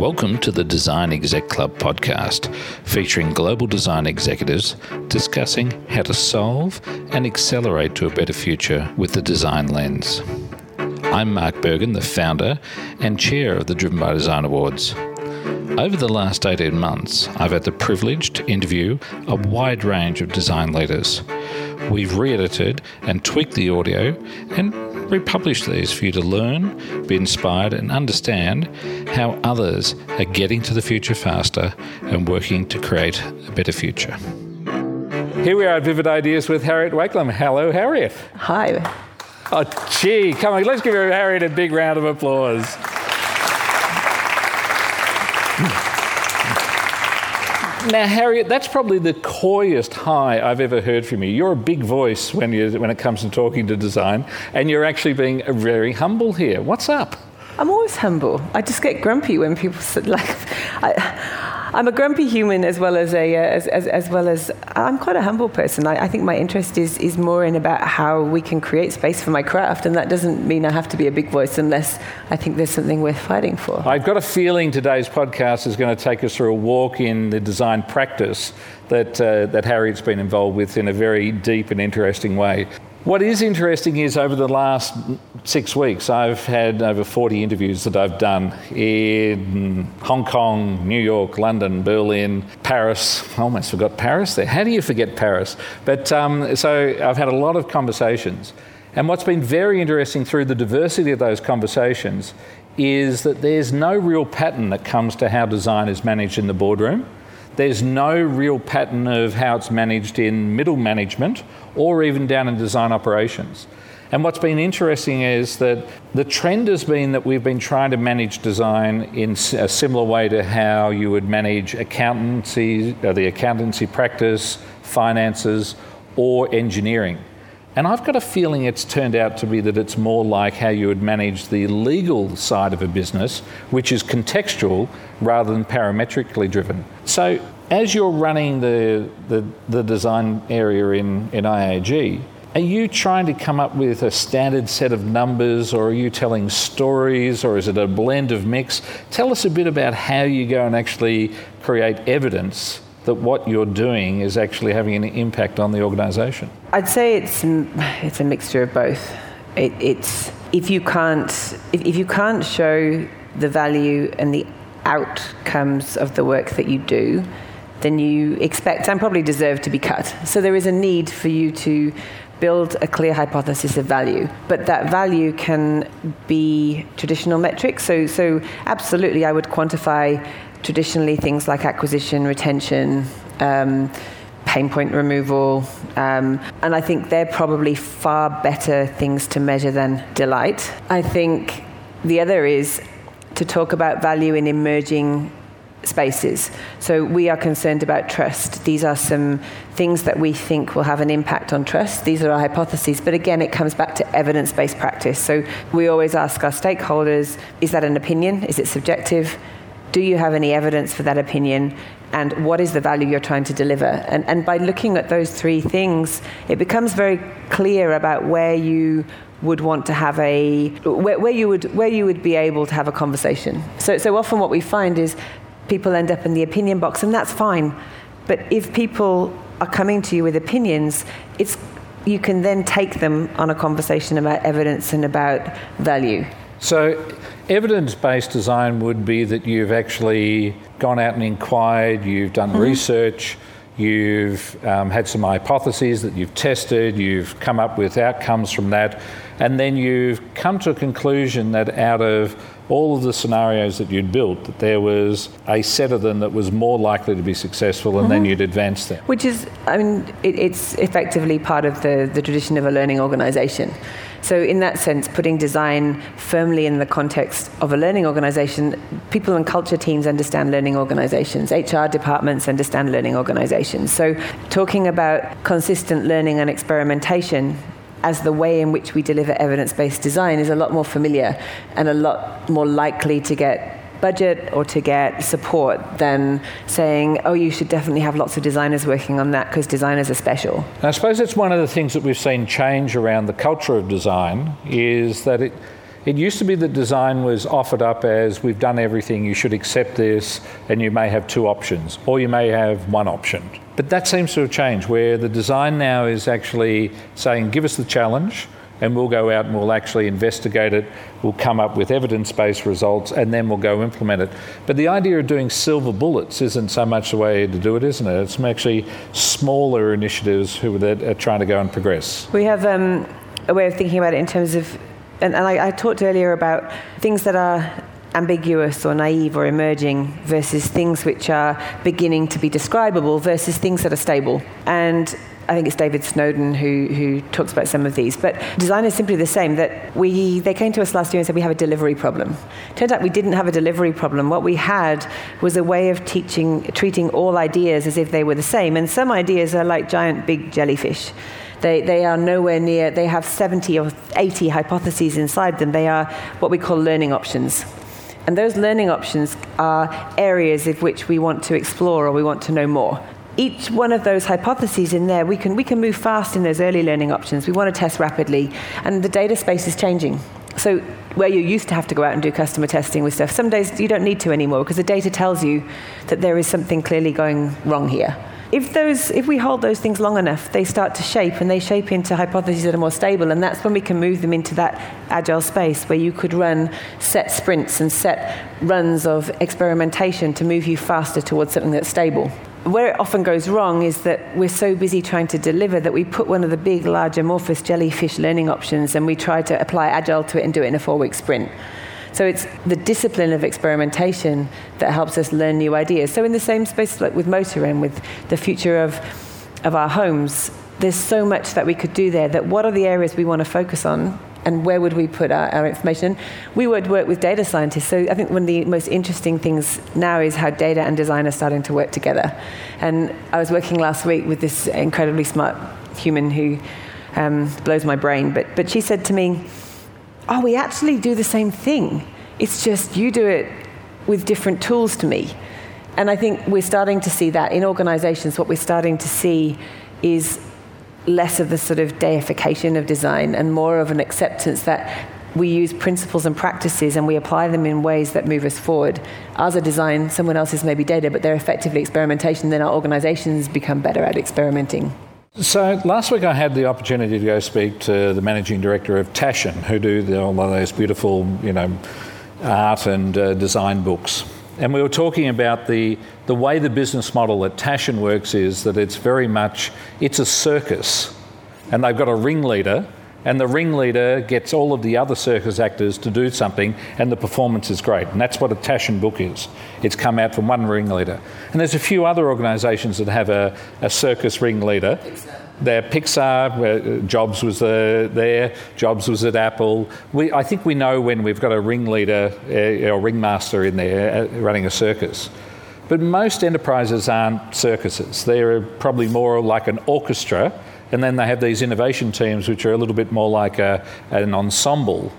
Welcome to the Design Exec Club podcast, featuring global design executives discussing how to solve and accelerate to a better future with the design lens. I'm Mark Bergen, the founder and chair of the Driven by Design Awards. Over the last 18 months, I've had the privilege to interview a wide range of design leaders. We've re edited and tweaked the audio and republished these for you to learn, be inspired, and understand how others are getting to the future faster and working to create a better future. Here we are at Vivid Ideas with Harriet Wakelam. Hello, Harriet. Hi. Oh, gee, come on, let's give Harriet a big round of applause. Now, Harriet, that's probably the coyest hi I've ever heard from you. You're a big voice when, you, when it comes to talking to design, and you're actually being very humble here. What's up? I'm always humble. I just get grumpy when people say, like, I, I'm a grumpy human as well as a uh, as, as, as, well as I'm quite a humble person. I, I, think my interest is is more in about how we can create space for my craft, and that doesn't mean I have to be a big voice unless I think there's something worth fighting for. I've got a feeling today's podcast is going to take us through a walk in the design practice that uh, that Harriet's been involved with in a very deep and interesting way. What is interesting is over the last six weeks, I've had over 40 interviews that I've done in Hong Kong, New York, London, Berlin, Paris. I almost forgot Paris there. How do you forget Paris? But um, so I've had a lot of conversations. And what's been very interesting through the diversity of those conversations is that there's no real pattern that comes to how design is managed in the boardroom. There's no real pattern of how it's managed in middle management or even down in design operations. And what's been interesting is that the trend has been that we've been trying to manage design in a similar way to how you would manage accountancy, uh, the accountancy practice, finances, or engineering. And I've got a feeling it's turned out to be that it's more like how you would manage the legal side of a business, which is contextual rather than parametrically driven. So, as you're running the, the, the design area in, in IAG, are you trying to come up with a standard set of numbers, or are you telling stories, or is it a blend of mix? Tell us a bit about how you go and actually create evidence that what you're doing is actually having an impact on the organisation? I'd say it's it's a mixture of both. It, it's if you can't if, if you can't show the value and the outcomes of the work that you do, then you expect and probably deserve to be cut. So there is a need for you to build a clear hypothesis of value. But that value can be traditional metrics. So, so absolutely, I would quantify traditionally things like acquisition, retention, um, pain point removal, um, and I think they're probably far better things to measure than delight. I think the other is to talk about value in emerging spaces. So we are concerned about trust. These are some things that we think will have an impact on trust. These are our hypotheses. But again, it comes back to evidence based practice. So we always ask our stakeholders is that an opinion? Is it subjective? do you have any evidence for that opinion? And what is the value you're trying to deliver? And, and by looking at those three things, it becomes very clear about where you would want to have a where, where, you would where you would be able to have a conversation. So so often what we find is people end up in the opinion box, and that's fine. But if people are coming to you with opinions, it's you can then take them on a conversation about evidence and about value. So Evidence based design would be that you've actually gone out and inquired, you've done mm-hmm. research, you've um, had some hypotheses that you've tested, you've come up with outcomes from that, and then you've come to a conclusion that out of all of the scenarios that you'd built, that there was a set of them that was more likely to be successful, and mm-hmm. then you'd advance them. Which is, I mean, it, it's effectively part of the, the tradition of a learning organisation. So, in that sense, putting design firmly in the context of a learning organization, people and culture teams understand learning organizations, HR departments understand learning organizations. So, talking about consistent learning and experimentation as the way in which we deliver evidence based design is a lot more familiar and a lot more likely to get budget or to get support than saying, oh, you should definitely have lots of designers working on that because designers are special. And I suppose it's one of the things that we've seen change around the culture of design is that it, It used to be that design was offered up as we've done everything, you should accept this, and you may have two options, or you may have one option. But that seems to have changed, where the design now is actually saying, give us the challenge, and we'll go out and we'll actually investigate it. We'll come up with evidence based results and then we'll go implement it. But the idea of doing silver bullets isn't so much the way to do it, isn't it? It's actually smaller initiatives who are trying to go and progress. We have um, a way of thinking about it in terms of, and, and I, I talked earlier about things that are ambiguous or naive or emerging versus things which are beginning to be describable versus things that are stable. And I think it's David Snowden who, who talks about some of these. But design is simply the same. That we they came to us last year and said we have a delivery problem. Turned out we didn't have a delivery problem. What we had was a way of teaching, treating all ideas as if they were the same. And some ideas are like giant big jellyfish. They, they are nowhere near, they have 70 or 80 hypotheses inside them. They are what we call learning options. And those learning options are areas of which we want to explore or we want to know more each one of those hypotheses in there, we can, we can move fast in those early learning options. We want to test rapidly, and the data space is changing. So, where you used to have to go out and do customer testing with stuff, some days you don't need to anymore because the data tells you that there is something clearly going wrong here. If, those, if we hold those things long enough, they start to shape and they shape into hypotheses that are more stable, and that's when we can move them into that agile space where you could run set sprints and set runs of experimentation to move you faster towards something that's stable where it often goes wrong is that we're so busy trying to deliver that we put one of the big, large, amorphous jellyfish learning options and we try to apply agile to it and do it in a four week sprint. So it's the discipline of experimentation that helps us learn new ideas. So in the same space like with motor and with the future of, of our homes, there's so much that we could do there that what are the areas we want to focus on and where would we put our, our, information? We would work with data scientists. So I think one of the most interesting things now is how data and design are starting to work together. And I was working last week with this incredibly smart human who um, blows my brain, but, but she said to me, Oh, we actually do the same thing. It's just you do it with different tools to me. And I think we're starting to see that in organizations. What we're starting to see is less of the sort of deification of design and more of an acceptance that we use principles and practices and we apply them in ways that move us forward. Ours are design, someone else's maybe data, but they're effectively experimentation. Then our organizations become better at experimenting. So last week I had the opportunity to go speak to the managing director of Taschen, who do the, all of those beautiful, you know, art and uh, design books. And we were talking about the, the way the business model at Taschen works is that it's very much, it's a circus. And they've got a ringleader, and the ringleader gets all of the other circus actors to do something, and the performance is great. And that's what a Taschen book is. It's come out from one ringleader. And there's a few other organisations that have a, a circus ringleader. Exactly there, Pixar, uh, Jobs was uh, there, Jobs was at Apple. We, I think we know when we've got a ringleader uh, or ringmaster in there uh, running a circus. But most enterprises aren't circuses. They're probably more like an orchestra, and then they have these innovation teams which are a little bit more like a, an ensemble.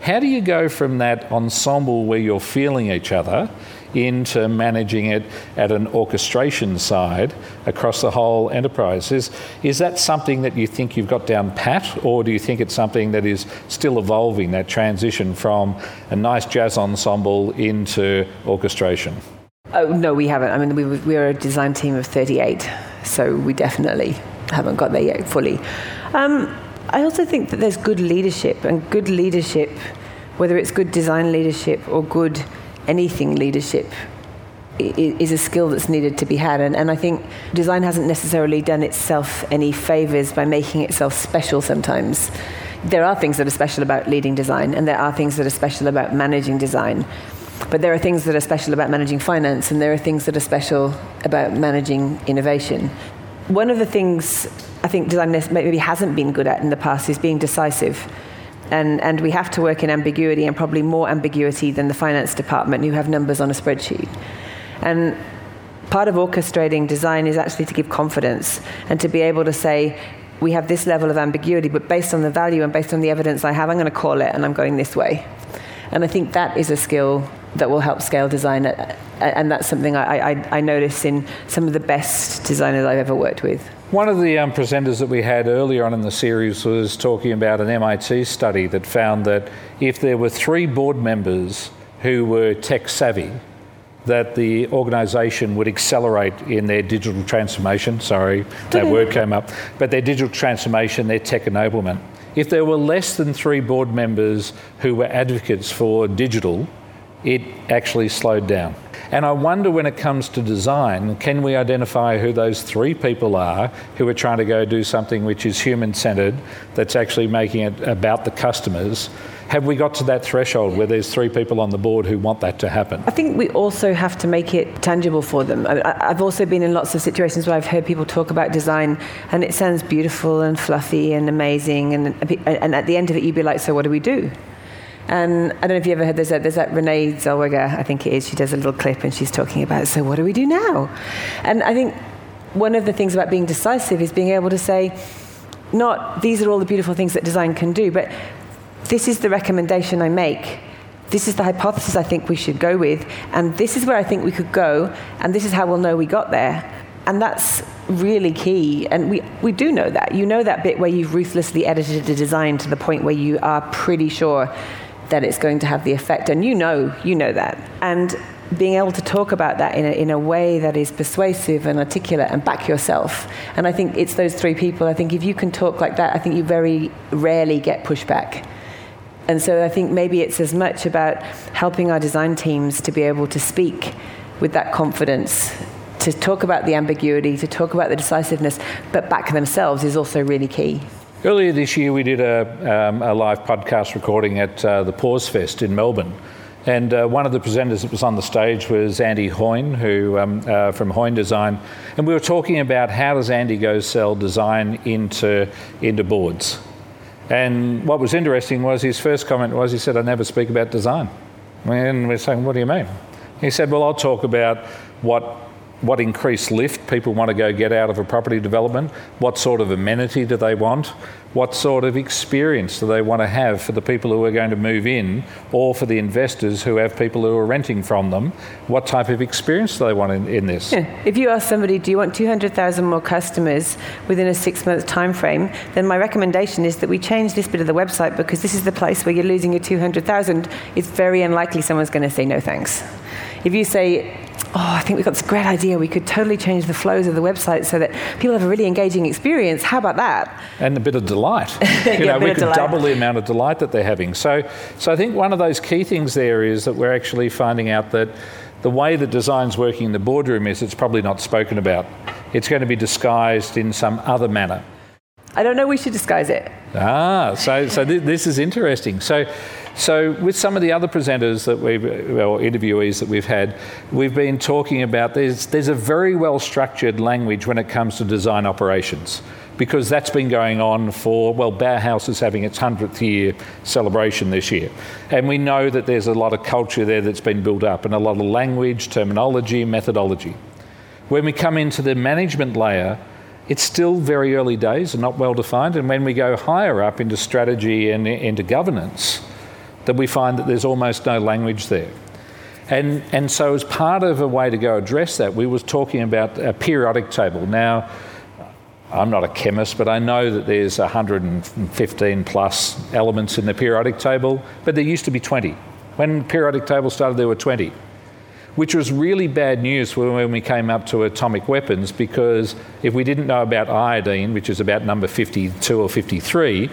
How do you go from that ensemble where you're feeling each other into managing it at an orchestration side across the whole enterprise. Is, is that something that you think you've got down pat, or do you think it's something that is still evolving, that transition from a nice jazz ensemble into orchestration? Oh, no, we haven't. I mean, we, we are a design team of 38, so we definitely haven't got there yet fully. Um, I also think that there's good leadership, and good leadership, whether it's good design leadership or good anything leadership is a skill that's needed to be had. And, and I think design hasn't necessarily done itself any favors by making itself special sometimes. There are things that are special about leading design, and there are things that are special about managing design. But there are things that are special about managing finance, and there are things that are special about managing innovation. One of the things I think design maybe hasn't been good at in the past is being decisive. And, and we have to work in ambiguity and probably more ambiguity than the finance department who have numbers on a spreadsheet. And part of orchestrating design is actually to give confidence and to be able to say, we have this level of ambiguity, but based on the value and based on the evidence I have, I'm going to call it and I'm going this way. And I think that is a skill that will help scale design. And that's something I, I, I notice in some of the best designers I've ever worked with. One of the um, presenters that we had earlier on in the series was talking about an MIT study that found that if there were three board members who were tech savvy, that the organisation would accelerate in their digital transformation. Sorry, that word came up. But their digital transformation, their tech enablement. If there were less than three board members who were advocates for digital, it actually slowed down. And I wonder when it comes to design, can we identify who those three people are who are trying to go do something which is human centered, that's actually making it about the customers? Have we got to that threshold where there's three people on the board who want that to happen? I think we also have to make it tangible for them. I, have also been in lots of situations where I've heard people talk about design and it sounds beautiful and fluffy and amazing, and, and at the end of it, you'd be like, so what do we do? And I don't know if you ever heard there's that, there's that Renee Zellweger, I think it is. She does a little clip and she's talking about, so what do we do now? And I think one of the things about being decisive is being able to say, not these are all the beautiful things that design can do, but this is the recommendation I make. This is the hypothesis I think we should go with, and this is where I think we could go, and this is how we'll know we got there. And that's really key. And we, we do know that. You know that bit where you've ruthlessly edited a design to the point where you are pretty sure that it's going to have the effect. And you know, you know that. And being able to talk about that in a, in a way that is persuasive and articulate and back yourself. And I think it's those three people. I think if you can talk like that, I think you very rarely get pushback. And so I think maybe it's as much about helping our design teams to be able to speak with that confidence, to talk about the ambiguity, to talk about the decisiveness, but back themselves is also really key. Earlier this year, we did a, um, a live podcast recording at uh, the Pause Fest in Melbourne. And uh, one of the presenters that was on the stage was Andy Hoyne, who um, uh, from Hoyne Design, and we were talking about how does Andy go sell design into into boards. And what was interesting was his first comment was he said, "I never speak about design." And we're saying, "What do you mean?" He said, "Well, I'll talk about what what increased lift people want to go get out of a property development, what sort of amenity do they want, what sort of experience do they want to have for the people who are going to move in or for the investors who have people who are renting from them, what type of experience do they want in, in this? Yeah. If you ask somebody, do you want 200,000 more customers within a six month time frame, then my recommendation is that we change this bit of the website because this is the place where you're losing your 200,000. It's very unlikely someone's going to say no thanks. If you say, oh, I think we've got this great idea. We could totally change the flows of the website so that people have a really engaging experience. How about that? And a bit of delight. You know, we could double the amount of delight that they're having. So, so I think one of those key things there is that we're actually finding out that the way that design's working in the boardroom is it's probably not spoken about. It's going to be disguised in some other manner. I don't know we should disguise it. Ah, so, so th- this is interesting. So, so with some of the other presenters that we've, or interviewees that we've had, we've been talking about there's, there's a very well structured language when it comes to design operations because that's been going on for, well, Bauhaus is having its 100th year celebration this year. And we know that there's a lot of culture there that's been built up and a lot of language, terminology, methodology. When we come into the management layer, it's still very early days and not well defined. And when we go higher up into strategy and into governance, that we find that there's almost no language there. And, and so, as part of a way to go address that, we was talking about a periodic table. Now, I'm not a chemist, but I know that there's 115 plus elements in the periodic table, but there used to be 20. When the periodic table started, there were 20 which was really bad news when we came up to atomic weapons because if we didn't know about iodine, which is about number 52 or 53,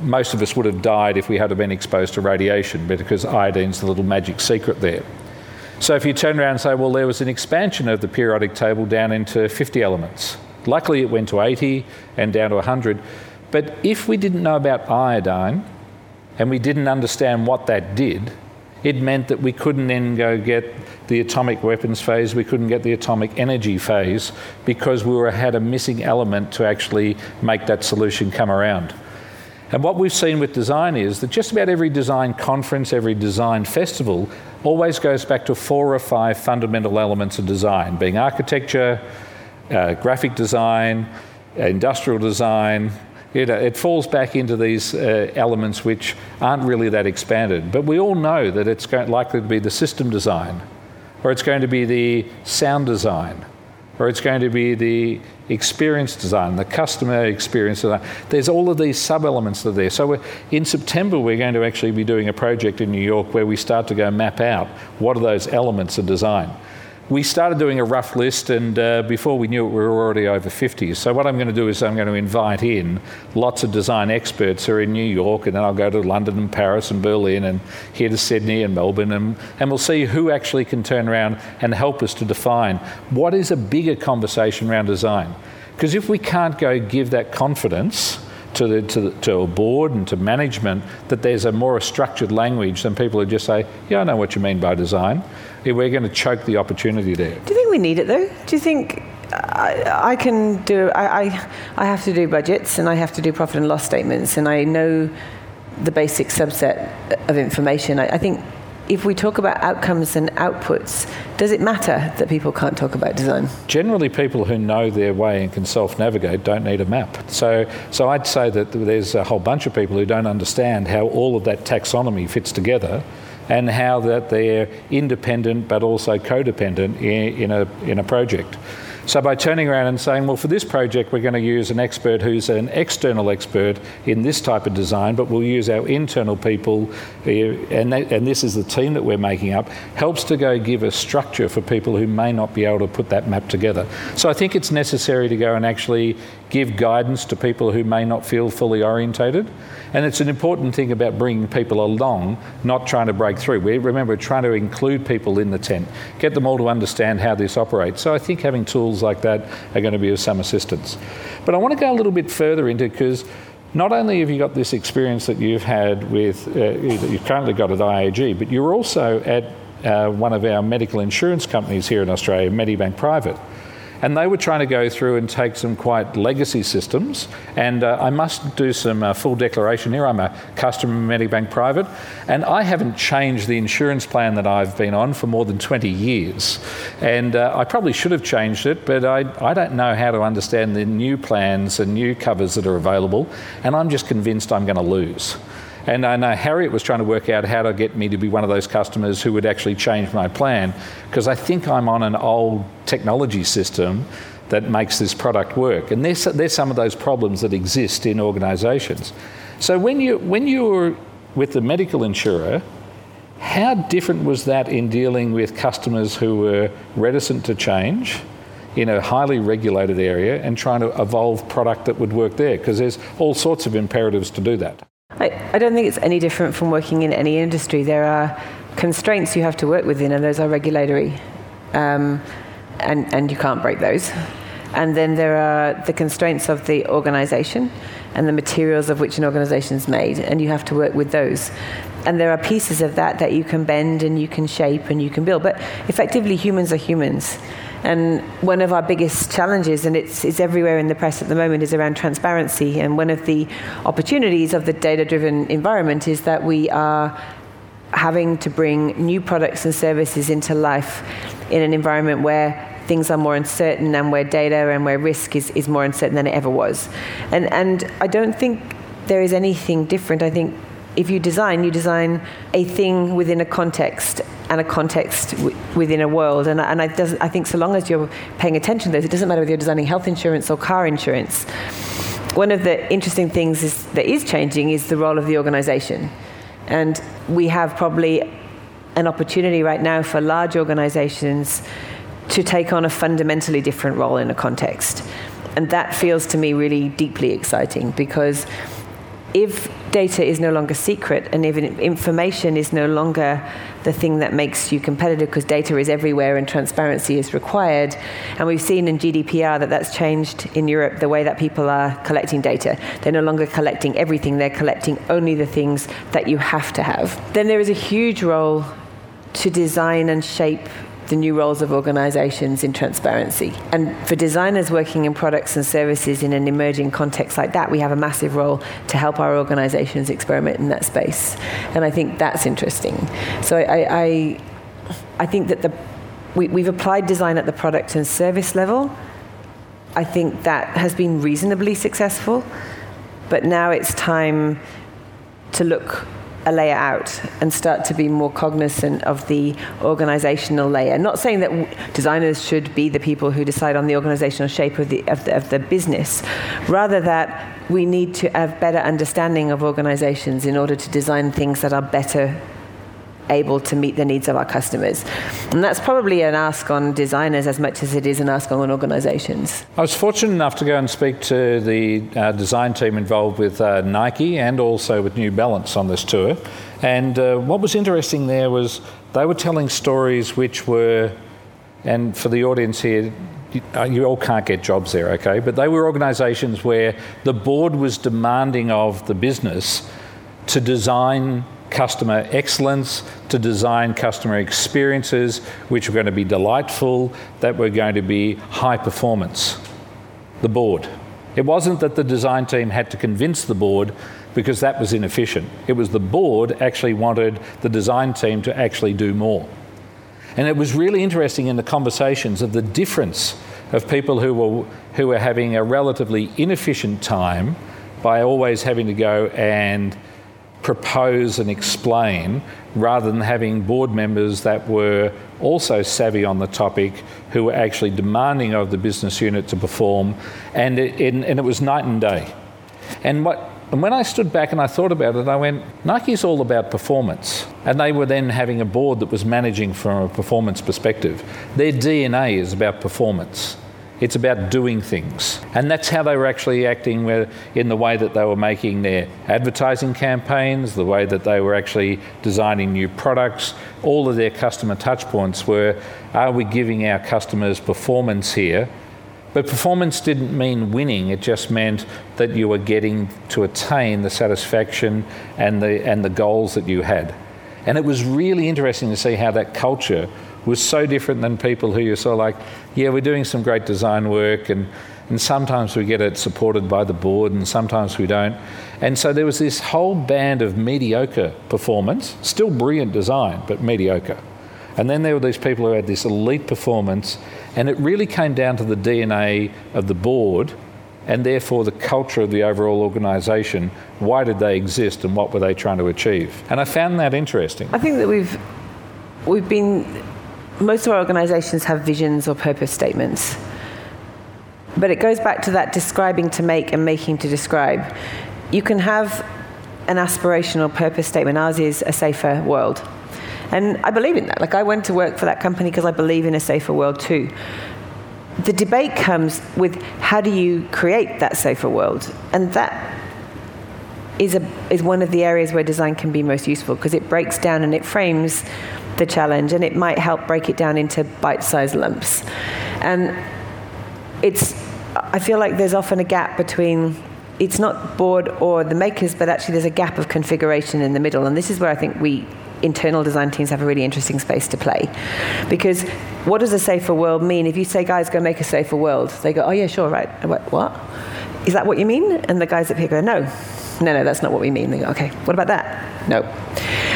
most of us would have died if we had been exposed to radiation because iodine's the little magic secret there. So if you turn around and say, well, there was an expansion of the periodic table down into 50 elements. Luckily, it went to 80 and down to 100. But if we didn't know about iodine and we didn't understand what that did, it meant that we couldn't then go get the atomic weapons phase, we couldn't get the atomic energy phase because we were, had a missing element to actually make that solution come around. And what we've seen with design is that just about every design conference, every design festival always goes back to four or five fundamental elements of design, being architecture, uh, graphic design, industrial design, it falls back into these uh, elements which aren't really that expanded. But we all know that it's likely to be the system design, or it's going to be the sound design, or it's going to be the experience design, the customer experience design. There's all of these sub elements that are there. So in September, we're going to actually be doing a project in New York where we start to go map out what are those elements of design we started doing a rough list, and uh, before we knew it, we were already over 50. So, what I'm going to do is I'm going to invite in lots of design experts who are in New York, and then I'll go to London and Paris and Berlin and here to Sydney and Melbourne, and, and we'll see who actually can turn around and help us to define what is a bigger conversation around design. Because if we can't go give that confidence, to, the, to, the, to, a board and to management that there's a more structured language than people who just say, Yeah, I know what you mean by design we're going to choke the opportunity there. Do you think we need it though? Do you think uh, I, I can do? I, I, I have to do budgets and I have to do profit and loss statements, and I know the basic subset of information. I, I think if we talk about outcomes and outputs, does it matter that people can't talk about design? Generally, people who know their way and can self navigate don't need a map. So, so I'd say that there's a whole bunch of people who don't understand how all of that taxonomy fits together and how that they're independent but also codependent in, in, a, in a project. So by turning around and saying, well, for this project, we're going to use an expert who's an external expert in this type of design, but we'll use our internal people, eh, and, and this is the team that we're making up, helps to go give a structure for people who may not be able to put that map together. So I think it's necessary to go and actually give guidance to people who may not feel fully orientated. And it's an important thing about bringing people along, not trying to break through. We remember we're trying to include people in the tent, get them all to understand how this operates. So I think having tools like that are going to be of some assistance. But I want to go a little bit further into because not only have you got this experience that you've had with, uh, that you've currently got at IAG, but you're also at uh, one of our medical insurance companies here in Australia, Medibank Private. And they were trying to go through and take some quite legacy systems. And uh, I must do some uh, full declaration here. I'm a customer of Medibank Private, and I haven't changed the insurance plan that I've been on for more than 20 years. And uh, I probably should have changed it, but I, I don't know how to understand the new plans and new covers that are available. And I'm just convinced I'm going to lose. And I know Harriet was trying to work out how to get me to be one of those customers who would actually change my plan because I think I'm on an old technology system that makes this product work. And there's, there's some of those problems that exist in organisations. So when, you, when you were with the medical insurer, how different was that in dealing with customers who were reticent to change? in a highly regulated area and trying to evolve product that would work there because there's all sorts of imperatives to do that. I, I don't think it's any different from working in any industry. There are constraints you have to work within, and those are regulatory, um, and, and you can't break those. And then there are the constraints of the organization and the materials of which an organization is made, and you have to work with those. And there are pieces of that that you can bend and you can shape and you can build. But effectively, humans are humans. And one of our biggest challenges, and it's, it's everywhere in the press at the moment, is around transparency. And one of the opportunities of the data driven environment is that we are having to bring new products and services into life in an environment where things are more uncertain and where data and where risk is, is more uncertain than it ever was. And, and I don't think there is anything different. I think if you design, you design a thing within a context and a context w- within a world. And, and I, I, think so long as you're paying attention to those, it doesn't matter whether you're designing health insurance or car insurance. One of the interesting things is, that is changing is the role of the organization. And we have probably an opportunity right now for large organizations to take on a fundamentally different role in a context. And that feels to me really deeply exciting because if data is no longer secret and even information is no longer the thing that makes you competitive because data is everywhere and transparency is required. And we've seen in GDPR that that's changed in Europe the way that people are collecting data. They're no longer collecting everything they're collecting only the things that you have to have. Then there is a huge role to design and shape the new roles of organizations in transparency. And for designers working in products and services in an emerging context like that, we have a massive role to help our organizations experiment in that space. And I think that's interesting. So I, I, I think that the, we, we've applied design at the product and service level. I think that has been reasonably successful. but now it's time to look a layer out and start to be more cognizant of the organizational layer. Not saying that w- designers should be the people who decide on the organizational shape of the, of the, of the business, rather that we need to have better understanding of organizations in order to design things that are better able to meet the needs of our customers. And that's probably an ask on designers as much as it is an ask on organizations. I was fortunate enough to go and speak to the uh, design team involved with uh, Nike and also with New Balance on this tour. And uh, what was interesting there was they were telling stories which were, and for the audience here, you, you all can't get jobs there, okay? But they were organisations where the board was demanding of the business to design customer excellence, to design customer experiences which were going to be delightful, that were going to be high performance. The board. It wasn't that the design team had to convince the board because that was inefficient. It was the board actually wanted the design team to actually do more. And it was really interesting in the conversations of the difference of people who were, who were having a relatively inefficient time by always having to go and propose and explain rather than having board members that were also savvy on the topic who were actually demanding of the business unit to perform and it, and, it was night and day and what and when I stood back and I thought about it, I went, Nike's all about performance. And they were then having a board that was managing from a performance perspective. Their DNA is about performance. It's about doing things. And that's how they were actually acting in the way that they were making their advertising campaigns, the way that they were actually designing new products. All of their customer touchpoints were are we giving our customers performance here? But performance didn't mean winning, it just meant that you were getting to attain the satisfaction and the, and the goals that you had. And it was really interesting to see how that culture was so different than people who you saw like, yeah, we're doing some great design work and, and sometimes we get it supported by the board and sometimes we don't. And so there was this whole band of mediocre performance, still brilliant design, but mediocre. And then there were these people who had this elite performance, and it really came down to the DNA of the board and therefore the culture of the overall organisation. Why did they exist and what were they trying to achieve? And I found that interesting. I think that we've we've been most of our organizations have visions or purpose statements. But it goes back to that describing to make and making to describe. You can have an aspirational purpose statement. Ours is a safer world. And I believe in that. Like, I went to work for that company because I believe in a safer world too. The debate comes with how do you create that safer world? And that is, a, is one of the areas where design can be most useful because it breaks down and it frames the challenge and it might help break it down into bite-sized lumps. And it's I feel like there's often a gap between it's not board or the makers, but actually there's a gap of configuration in the middle. And this is where I think we internal design teams have a really interesting space to play. Because what does a safer world mean? If you say, guys, go make a safer world, they go, oh, yeah, sure, right. what? Is that what you mean? And the guys up here go, no, no, no, that's not what we mean. They go, okay, what about that? No.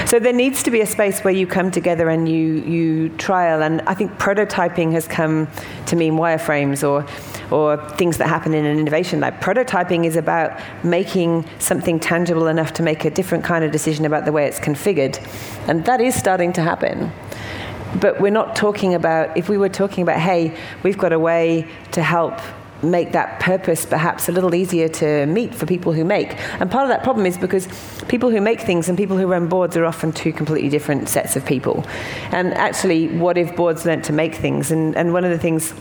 So there needs to be a space where you come together and you, you trial. And I think prototyping has come to mean wireframes or, or things that happen in an innovation lab. Prototyping is about making something tangible enough to make a different kind of decision about the way it's configured. And that is starting to happen but we're not talking about if we were talking about hey we've got a way to help make that purpose perhaps a little easier to meet for people who make. And part of that problem is because people who make things and people who run boards are often two completely different sets of people. And actually, what if boards learnt to make things? And, and one of the things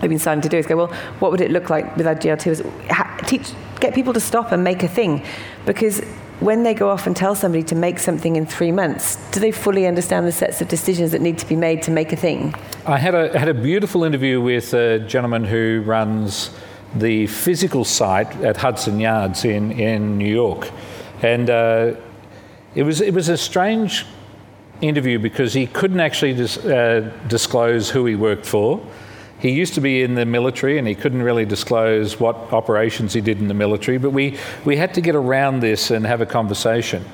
I've been starting to do is go, well, what would it look like with GL2? Is ha- teach, get people to stop and make a thing. Because when they go off and tell somebody to make something in three months, do they fully understand the sets of decisions that need to be made to make a thing? I had a, had a beautiful interview with a gentleman who runs the physical site at Hudson Yards in, in New York. And uh, it, was, it was a strange interview because he couldn't actually dis, uh, disclose who he worked for. He used to be in the military and he couldn't really disclose what operations he did in the military, but we, we had to get around this and have a conversation.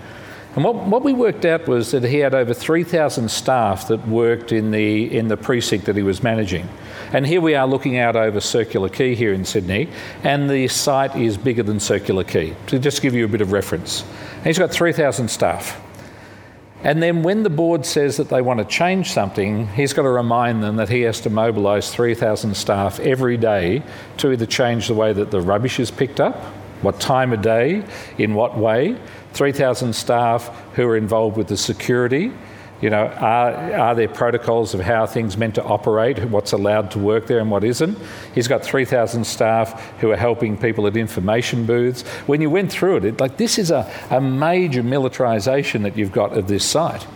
And what, what we worked out was that he had over 3,000 staff that worked in the, in the precinct that he was managing. And here we are looking out over Circular Quay here in Sydney, and the site is bigger than Circular Quay. To just give you a bit of reference. And he's got 3,000 staff. And then when the board says that they want to change something, he's got to remind them that he has to mobilise 3,000 staff every day to either change the way that the rubbish is picked up, what time of day, in what way, 3,000 staff who are involved with the security, you know, are, are there protocols of how things meant to operate, what's allowed to work there and what isn't? He's got 3,000 staff who are helping people at information booths. When you went through it, it like this is a, a major militarisation that you've got of this site.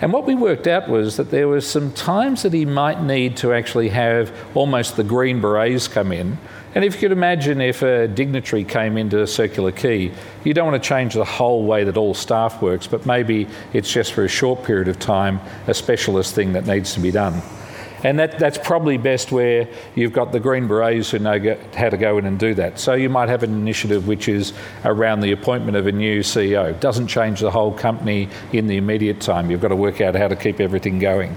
And what we worked out was that there were some times that he might need to actually have almost the Green Berets come in and if you could imagine if a dignitary came into a Circular Quay, you don't want to change the whole way that all staff works, but maybe it's just for a short period of time a specialist thing that needs to be done. And that, that's probably best where you've got the Green Berets who know how to go in and do that. So you might have an initiative which is around the appointment of a new CEO. It doesn't change the whole company in the immediate time. You've got to work out how to keep everything going.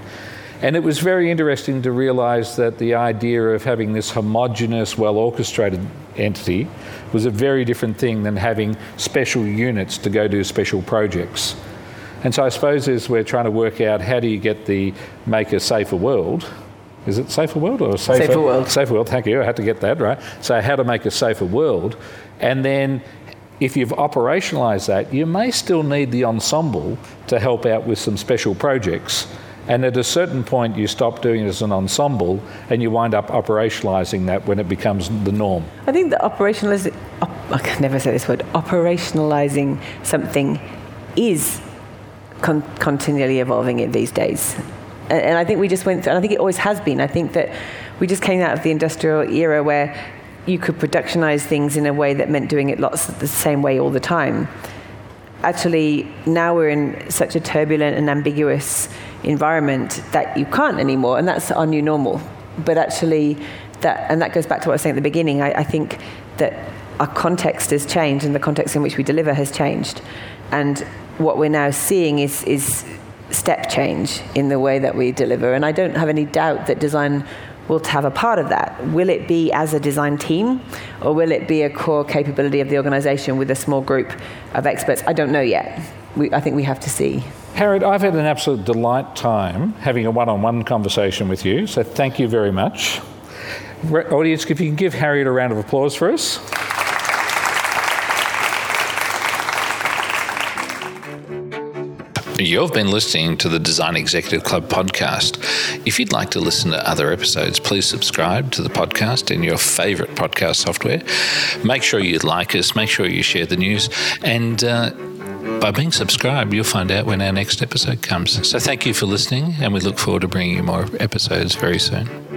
And it was very interesting to realise that the idea of having this homogenous, well orchestrated entity was a very different thing than having special units to go do special projects. And so I suppose as we're trying to work out how do you get the make a safer world, is it safer world or safer, safer world? Safer world. Thank you. I had to get that right. So how to make a safer world, and then if you've operationalised that, you may still need the ensemble to help out with some special projects and at a certain point, you stop doing it as an ensemble and you wind up operationalizing that when it becomes the norm. I think the operationalizing, op, I can never say this word, operationalizing something is con- continually evolving in these days. And, and I think we just went through, and I think it always has been. I think that we just came out of the industrial era where you could productionize things in a way that meant doing it lots the same way all the time. Actually, now we're in such a turbulent and ambiguous environment that you can't anymore, and that's our new normal. But actually, that and that goes back to what I was saying at the beginning. I, I think that our context has changed, and the context in which we deliver has changed, and what we're now seeing is is step change in the way that we deliver. And I don't have any doubt that design will have a part of that. Will it be as a design team, or will it be a core capability of the organisation with a small group of experts? I don't know yet. We, I think we have to see. Harriet, I've had an absolute delight time having a one on one conversation with you, so thank you very much. Audience, if you can give Harriet a round of applause for us. You've been listening to the Design Executive Club podcast. If you'd like to listen to other episodes, please subscribe to the podcast in your favorite podcast software. Make sure you like us, make sure you share the news, and uh, by being subscribed, you'll find out when our next episode comes. So thank you for listening, and we look forward to bringing you more episodes very soon.